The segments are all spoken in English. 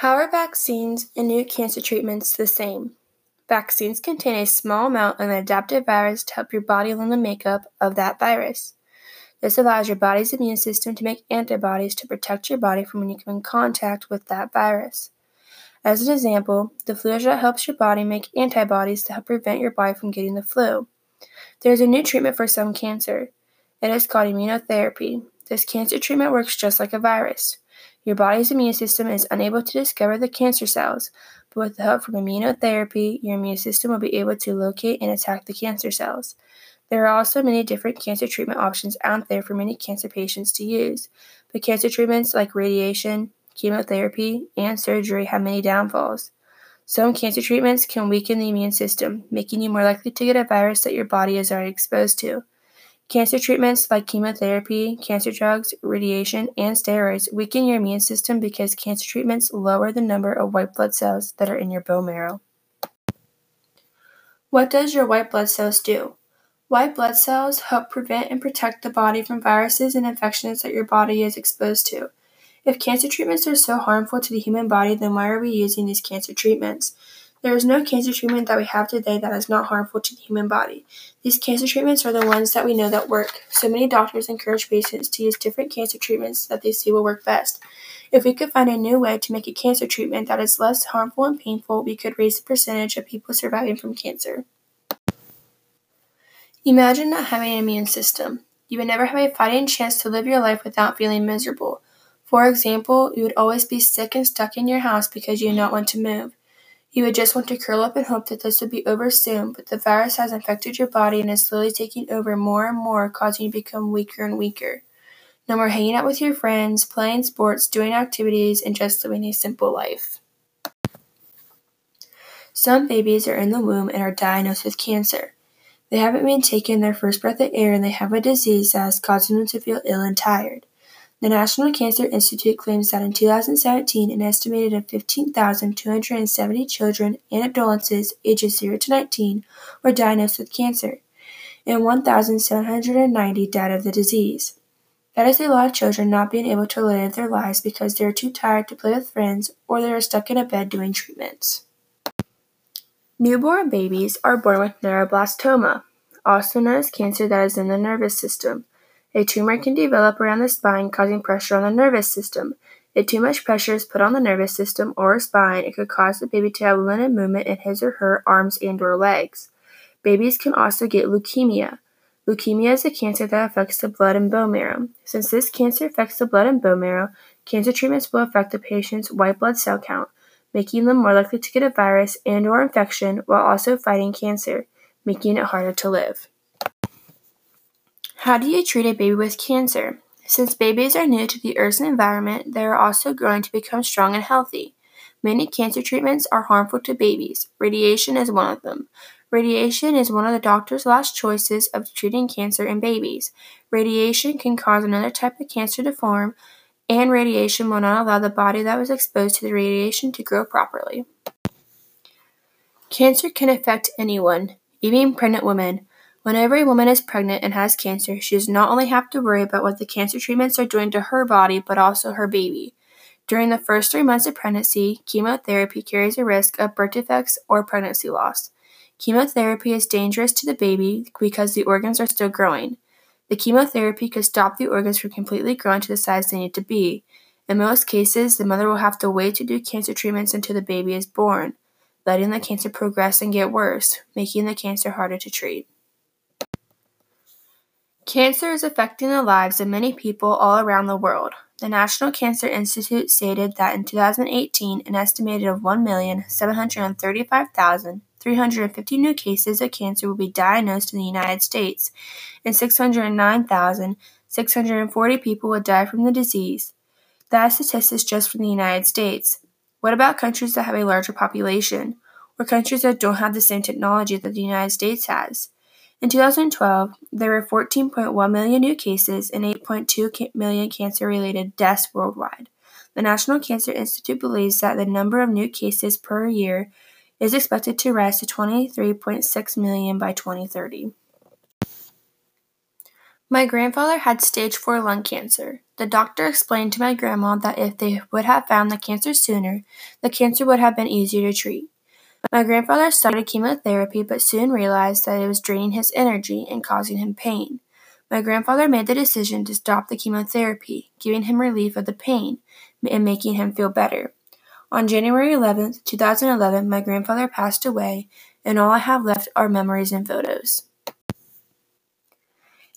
How are vaccines and new cancer treatments the same? Vaccines contain a small amount of an adaptive virus to help your body learn the makeup of that virus. This allows your body's immune system to make antibodies to protect your body from when you come in contact with that virus. As an example, the flu shot helps your body make antibodies to help prevent your body from getting the flu. There is a new treatment for some cancer. It is called immunotherapy. This cancer treatment works just like a virus. Your body's immune system is unable to discover the cancer cells, but with the help from immunotherapy, your immune system will be able to locate and attack the cancer cells. There are also many different cancer treatment options out there for many cancer patients to use, but cancer treatments like radiation, chemotherapy, and surgery have many downfalls. Some cancer treatments can weaken the immune system, making you more likely to get a virus that your body is already exposed to. Cancer treatments like chemotherapy, cancer drugs, radiation, and steroids weaken your immune system because cancer treatments lower the number of white blood cells that are in your bone marrow. What does your white blood cells do? White blood cells help prevent and protect the body from viruses and infections that your body is exposed to. If cancer treatments are so harmful to the human body, then why are we using these cancer treatments? There is no cancer treatment that we have today that is not harmful to the human body. These cancer treatments are the ones that we know that work. So many doctors encourage patients to use different cancer treatments that they see will work best. If we could find a new way to make a cancer treatment that is less harmful and painful, we could raise the percentage of people surviving from cancer. Imagine not having an immune system. You would never have a fighting chance to live your life without feeling miserable. For example, you would always be sick and stuck in your house because you do not want to move. You would just want to curl up and hope that this would be over soon, but the virus has infected your body and is slowly taking over more and more, causing you to become weaker and weaker. No more hanging out with your friends, playing sports, doing activities, and just living a simple life. Some babies are in the womb and are diagnosed with cancer. They haven't been taking their first breath of air and they have a disease that is causing them to feel ill and tired. The National Cancer Institute claims that in 2017, an estimated of 15,270 children and adolescents ages 0 to 19 were diagnosed with cancer, and 1,790 died of the disease. That is a lot of children not being able to live their lives because they are too tired to play with friends or they are stuck in a bed doing treatments. Newborn babies are born with neuroblastoma, also known as cancer that is in the nervous system. A tumor can develop around the spine, causing pressure on the nervous system. If too much pressure is put on the nervous system or spine, it could cause the baby to have limited movement in his or her arms and or legs. Babies can also get leukemia. Leukemia is a cancer that affects the blood and bone marrow. Since this cancer affects the blood and bone marrow, cancer treatments will affect the patient's white blood cell count, making them more likely to get a virus and or infection while also fighting cancer, making it harder to live. How do you treat a baby with cancer? Since babies are new to the Earth's environment, they are also growing to become strong and healthy. Many cancer treatments are harmful to babies. Radiation is one of them. Radiation is one of the doctor's last choices of treating cancer in babies. Radiation can cause another type of cancer to form, and radiation will not allow the body that was exposed to the radiation to grow properly. Cancer can affect anyone, even pregnant women. Whenever a woman is pregnant and has cancer, she does not only have to worry about what the cancer treatments are doing to her body, but also her baby. During the first three months of pregnancy, chemotherapy carries a risk of birth defects or pregnancy loss. Chemotherapy is dangerous to the baby because the organs are still growing. The chemotherapy could stop the organs from completely growing to the size they need to be. In most cases, the mother will have to wait to do cancer treatments until the baby is born, letting the cancer progress and get worse, making the cancer harder to treat. Cancer is affecting the lives of many people all around the world. The National Cancer Institute stated that in 2018, an estimated of 1,735,350 new cases of cancer will be diagnosed in the United States, and 609,640 people would die from the disease. That is statistics just from the United States. What about countries that have a larger population, or countries that don't have the same technology that the United States has? In 2012, there were 14.1 million new cases and 8.2 million cancer related deaths worldwide. The National Cancer Institute believes that the number of new cases per year is expected to rise to 23.6 million by 2030. My grandfather had stage 4 lung cancer. The doctor explained to my grandma that if they would have found the cancer sooner, the cancer would have been easier to treat. My grandfather started chemotherapy but soon realized that it was draining his energy and causing him pain. My grandfather made the decision to stop the chemotherapy, giving him relief of the pain and making him feel better. On January 11, 2011, my grandfather passed away, and all I have left are memories and photos.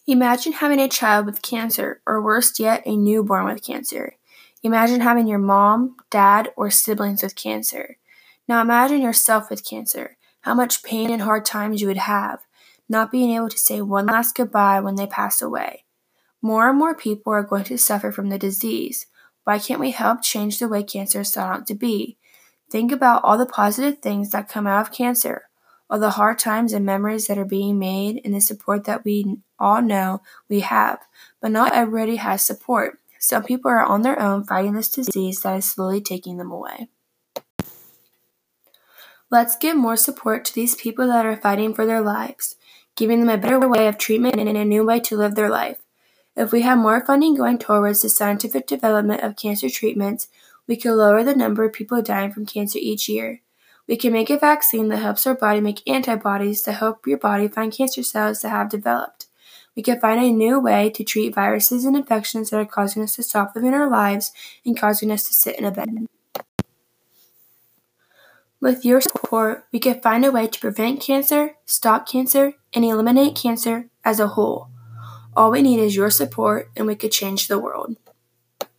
Imagine having a child with cancer, or worse yet, a newborn with cancer. Imagine having your mom, dad, or siblings with cancer. Now imagine yourself with cancer, how much pain and hard times you would have, not being able to say one last goodbye when they pass away. More and more people are going to suffer from the disease. Why can't we help change the way cancer is thought out to be? Think about all the positive things that come out of cancer, all the hard times and memories that are being made, and the support that we all know we have. But not everybody has support. Some people are on their own fighting this disease that is slowly taking them away. Let's give more support to these people that are fighting for their lives, giving them a better way of treatment and a new way to live their life. If we have more funding going towards the scientific development of cancer treatments, we can lower the number of people dying from cancer each year. We can make a vaccine that helps our body make antibodies to help your body find cancer cells that have developed. We can find a new way to treat viruses and infections that are causing us to stop living our lives and causing us to sit in a bed. With your support, we could find a way to prevent cancer, stop cancer, and eliminate cancer as a whole. All we need is your support, and we could change the world.